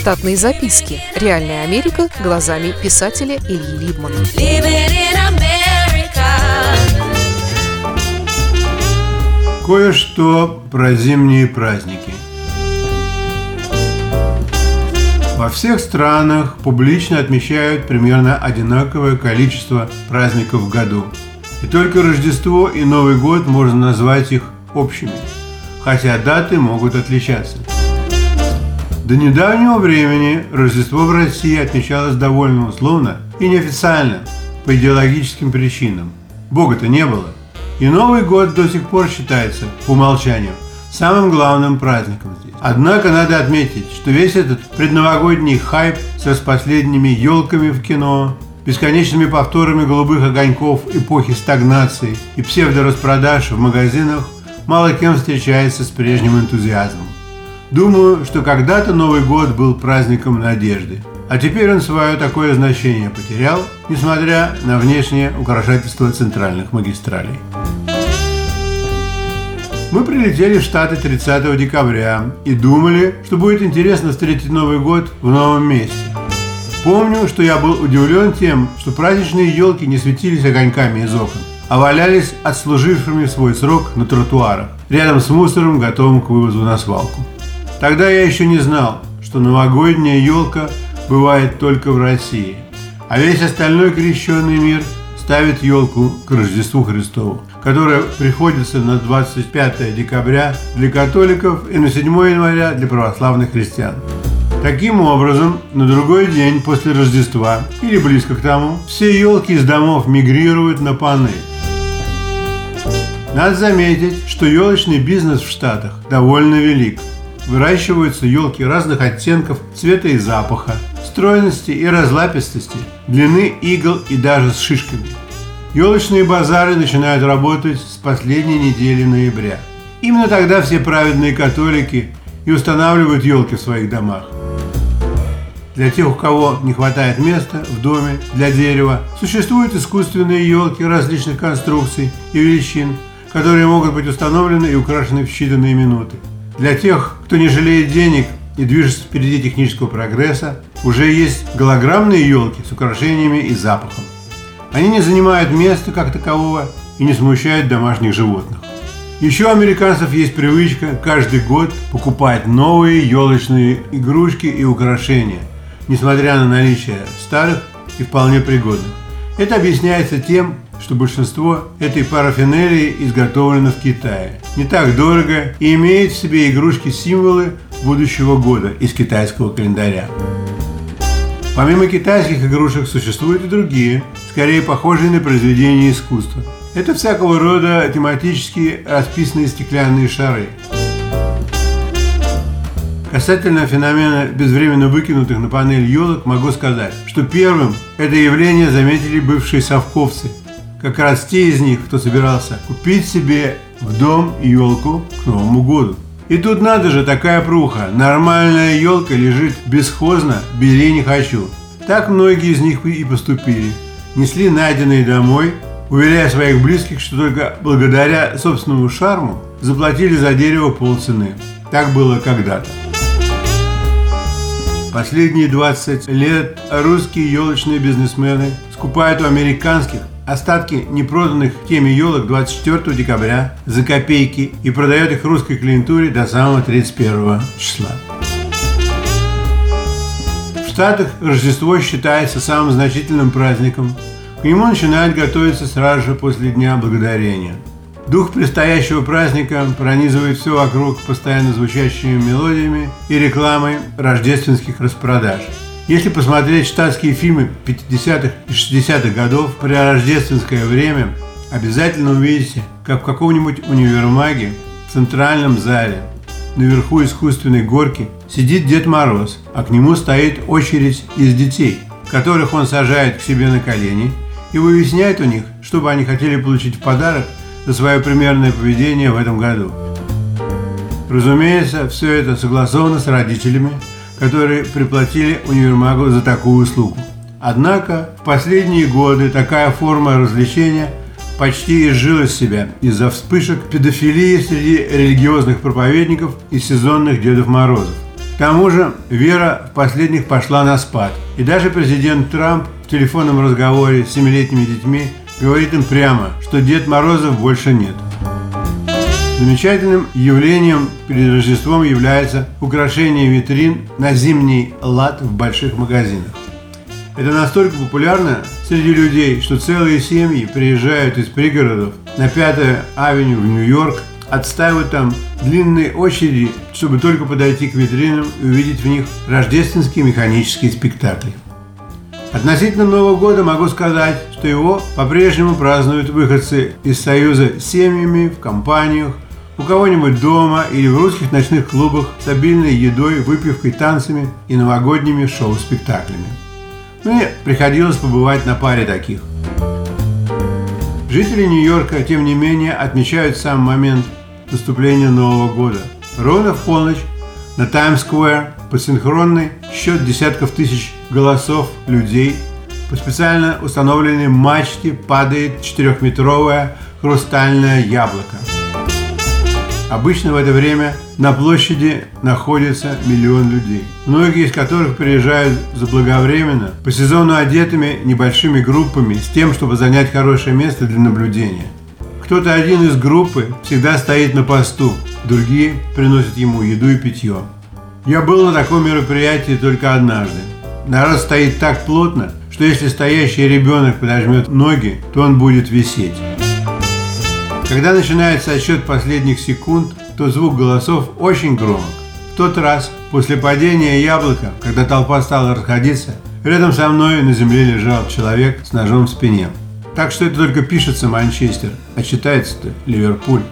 Штатные записки. Реальная Америка глазами писателя Ильи Либмана. Кое-что про зимние праздники. Во всех странах публично отмечают примерно одинаковое количество праздников в году. И только Рождество и Новый год можно назвать их общими, хотя даты могут отличаться. До недавнего времени Рождество в России отмечалось довольно условно и неофициально, по идеологическим причинам. Бога-то не было. И Новый год до сих пор считается, по умолчанию, самым главным праздником здесь. Однако надо отметить, что весь этот предновогодний хайп с распоследними елками в кино, бесконечными повторами голубых огоньков эпохи стагнации и псевдораспродаж в магазинах мало кем встречается с прежним энтузиазмом. Думаю, что когда-то Новый год был праздником надежды, а теперь он свое такое значение потерял, несмотря на внешнее украшательство центральных магистралей. Мы прилетели в Штаты 30 декабря и думали, что будет интересно встретить Новый год в новом месте. Помню, что я был удивлен тем, что праздничные елки не светились огоньками из окон, а валялись отслужившими свой срок на тротуарах, рядом с мусором, готовым к вывозу на свалку. Тогда я еще не знал, что новогодняя елка бывает только в России, а весь остальной крещенный мир ставит елку к Рождеству Христову которая приходится на 25 декабря для католиков и на 7 января для православных христиан. Таким образом, на другой день после Рождества или близко к тому, все елки из домов мигрируют на панель. Надо заметить, что елочный бизнес в Штатах довольно велик. Выращиваются елки разных оттенков цвета и запаха, стройности и разлапистости, длины игл и даже с шишками – Елочные базары начинают работать с последней недели ноября. Именно тогда все праведные католики и устанавливают елки в своих домах. Для тех, у кого не хватает места в доме для дерева, существуют искусственные елки различных конструкций и величин, которые могут быть установлены и украшены в считанные минуты. Для тех, кто не жалеет денег и движется впереди технического прогресса, уже есть голограммные елки с украшениями и запахом. Они не занимают места как такового и не смущают домашних животных. Еще у американцев есть привычка каждый год покупать новые елочные игрушки и украшения, несмотря на наличие старых и вполне пригодных. Это объясняется тем, что большинство этой парафинерии изготовлено в Китае. Не так дорого и имеет в себе игрушки-символы будущего года из китайского календаря. Помимо китайских игрушек существуют и другие, скорее похожие на произведения искусства. Это всякого рода тематически расписанные стеклянные шары. Касательно феномена безвременно выкинутых на панель елок могу сказать, что первым это явление заметили бывшие совковцы. Как раз те из них, кто собирался купить себе в дом елку к Новому году. И тут надо же, такая пруха. Нормальная елка лежит бесхозно, бери не хочу. Так многие из них и поступили несли найденные домой, уверяя своих близких, что только благодаря собственному шарму заплатили за дерево полцены. Так было когда-то. Последние 20 лет русские елочные бизнесмены скупают у американских остатки непроданных теми елок 24 декабря за копейки и продает их русской клиентуре до самого 31 числа. Штатах Рождество считается самым значительным праздником. К нему начинают готовиться сразу же после Дня Благодарения. Дух предстоящего праздника пронизывает все вокруг постоянно звучащими мелодиями и рекламой рождественских распродаж. Если посмотреть штатские фильмы 50-х и 60-х годов при рождественское время, обязательно увидите, как в каком-нибудь универмаге в центральном зале наверху искусственной горки сидит Дед Мороз, а к нему стоит очередь из детей, которых он сажает к себе на колени и выясняет у них, что бы они хотели получить в подарок за свое примерное поведение в этом году. Разумеется, все это согласовано с родителями, которые приплатили универмагу за такую услугу. Однако в последние годы такая форма развлечения почти изжил из себя из-за вспышек педофилии среди религиозных проповедников и сезонных Дедов Морозов. В тому же вера в последних пошла на спад. И даже президент Трамп в телефонном разговоре с семилетними детьми говорит им прямо, что Дед Морозов больше нет. Замечательным явлением перед Рождеством является украшение витрин на зимний лад в больших магазинах. Это настолько популярно среди людей, что целые семьи приезжают из пригородов на 5 авеню в Нью-Йорк, отстаивают там длинные очереди, чтобы только подойти к витринам и увидеть в них рождественские механические спектакли. Относительно Нового года могу сказать, что его по-прежнему празднуют выходцы из Союза с семьями, в компаниях, у кого-нибудь дома или в русских ночных клубах с обильной едой, выпивкой, танцами и новогодними шоу-спектаклями. Мне приходилось побывать на паре таких. Жители Нью-Йорка, тем не менее, отмечают сам момент наступления Нового года. Ровно в полночь на Таймс-сквер под синхронный счет десятков тысяч голосов людей по специально установленной мачте падает четырехметровое хрустальное яблоко. Обычно в это время на площади находится миллион людей, многие из которых приезжают заблаговременно, по сезону одетыми небольшими группами с тем, чтобы занять хорошее место для наблюдения. Кто-то один из группы всегда стоит на посту, другие приносят ему еду и питье. Я был на таком мероприятии только однажды. Народ стоит так плотно, что если стоящий ребенок подожмет ноги, то он будет висеть. Когда начинается отсчет последних секунд, то звук голосов очень громок. В тот раз, после падения яблока, когда толпа стала расходиться, рядом со мной на земле лежал человек с ножом в спине. Так что это только пишется Манчестер, а читается-то Ливерпуль.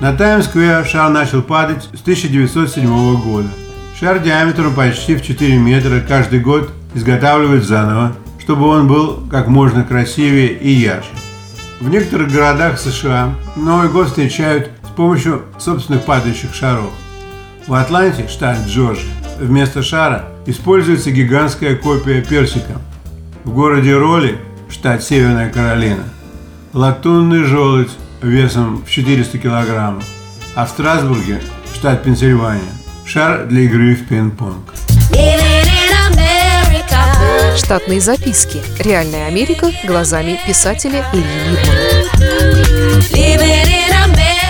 На Таймс-сквер шар начал падать с 1907 года. Шар диаметром почти в 4 метра каждый год изготавливают заново, чтобы он был как можно красивее и ярче. В некоторых городах США Новый год встречают с помощью собственных падающих шаров. В Атланте, штат Джорджия, вместо шара используется гигантская копия персика. В городе Роли, штат Северная Каролина, латунный желудь весом в 400 килограммов, а в Страсбурге, штат Пенсильвания, шар для игры в пинг-понг. Штатные записки. Реальная Америка глазами писателя Ильи Либмана.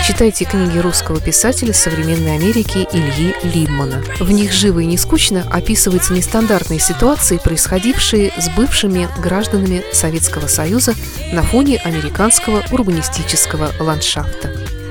Читайте книги русского писателя современной Америки Ильи Либмана. В них живо и не скучно описываются нестандартные ситуации, происходившие с бывшими гражданами Советского Союза на фоне американского урбанистического ландшафта